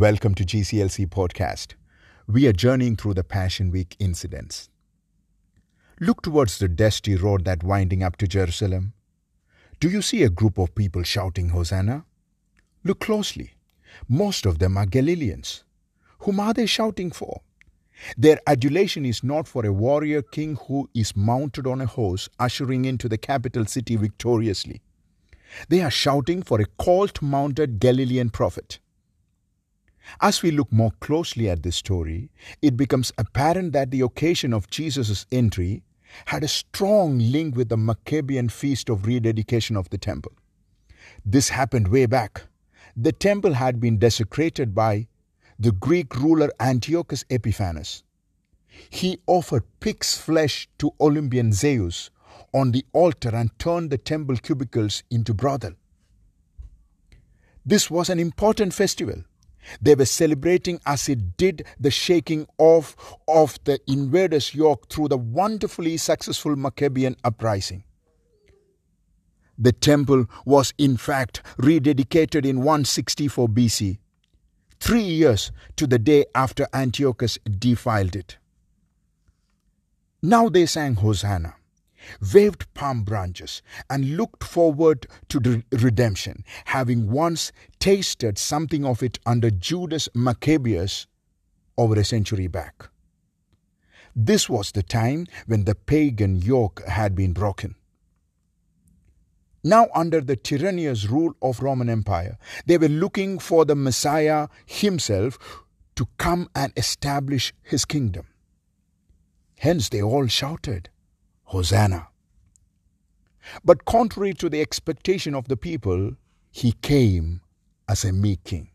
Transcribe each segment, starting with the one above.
Welcome to GCLC Podcast. We are journeying through the Passion Week incidents. Look towards the dusty road that winding up to Jerusalem. Do you see a group of people shouting Hosanna? Look closely. Most of them are Galileans. Whom are they shouting for? Their adulation is not for a warrior king who is mounted on a horse ushering into the capital city victoriously. They are shouting for a colt mounted Galilean prophet. As we look more closely at this story, it becomes apparent that the occasion of Jesus' entry had a strong link with the Maccabean feast of rededication of the temple. This happened way back. The temple had been desecrated by the Greek ruler Antiochus Epiphanes. He offered pig's flesh to Olympian Zeus on the altar and turned the temple cubicles into brothel. This was an important festival. They were celebrating as it did the shaking off of the invaders' yoke through the wonderfully successful Maccabean uprising. The temple was in fact rededicated in 164 BC, three years to the day after Antiochus defiled it. Now they sang Hosanna waved palm branches, and looked forward to the redemption, having once tasted something of it under Judas Maccabeus over a century back. This was the time when the pagan yoke had been broken. Now, under the tyrannous rule of Roman Empire, they were looking for the Messiah himself to come and establish his kingdom. Hence, they all shouted, Hosanna. But contrary to the expectation of the people, he came as a meek king.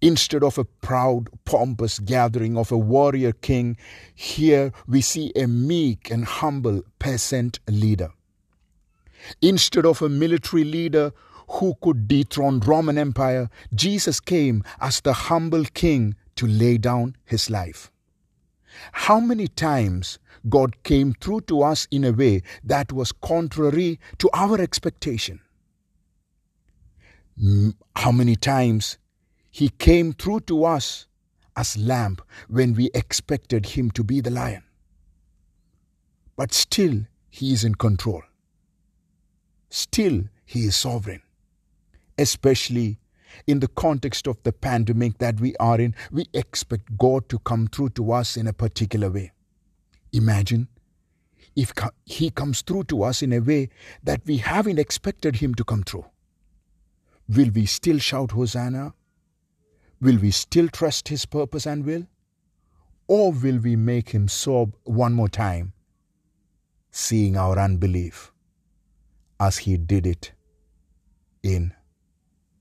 Instead of a proud, pompous gathering of a warrior king, here we see a meek and humble peasant leader. Instead of a military leader who could dethrone Roman Empire, Jesus came as the humble king to lay down his life. How many times God came through to us in a way that was contrary to our expectation? How many times He came through to us as lamb when we expected Him to be the lion? But still, He is in control. Still, He is sovereign, especially in the context of the pandemic that we are in, we expect God to come through to us in a particular way. Imagine if He comes through to us in a way that we haven't expected Him to come through. Will we still shout Hosanna? Will we still trust His purpose and will? Or will we make Him sob one more time, seeing our unbelief as He did it in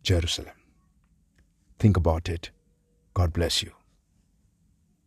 Jerusalem? Think about it. God bless you.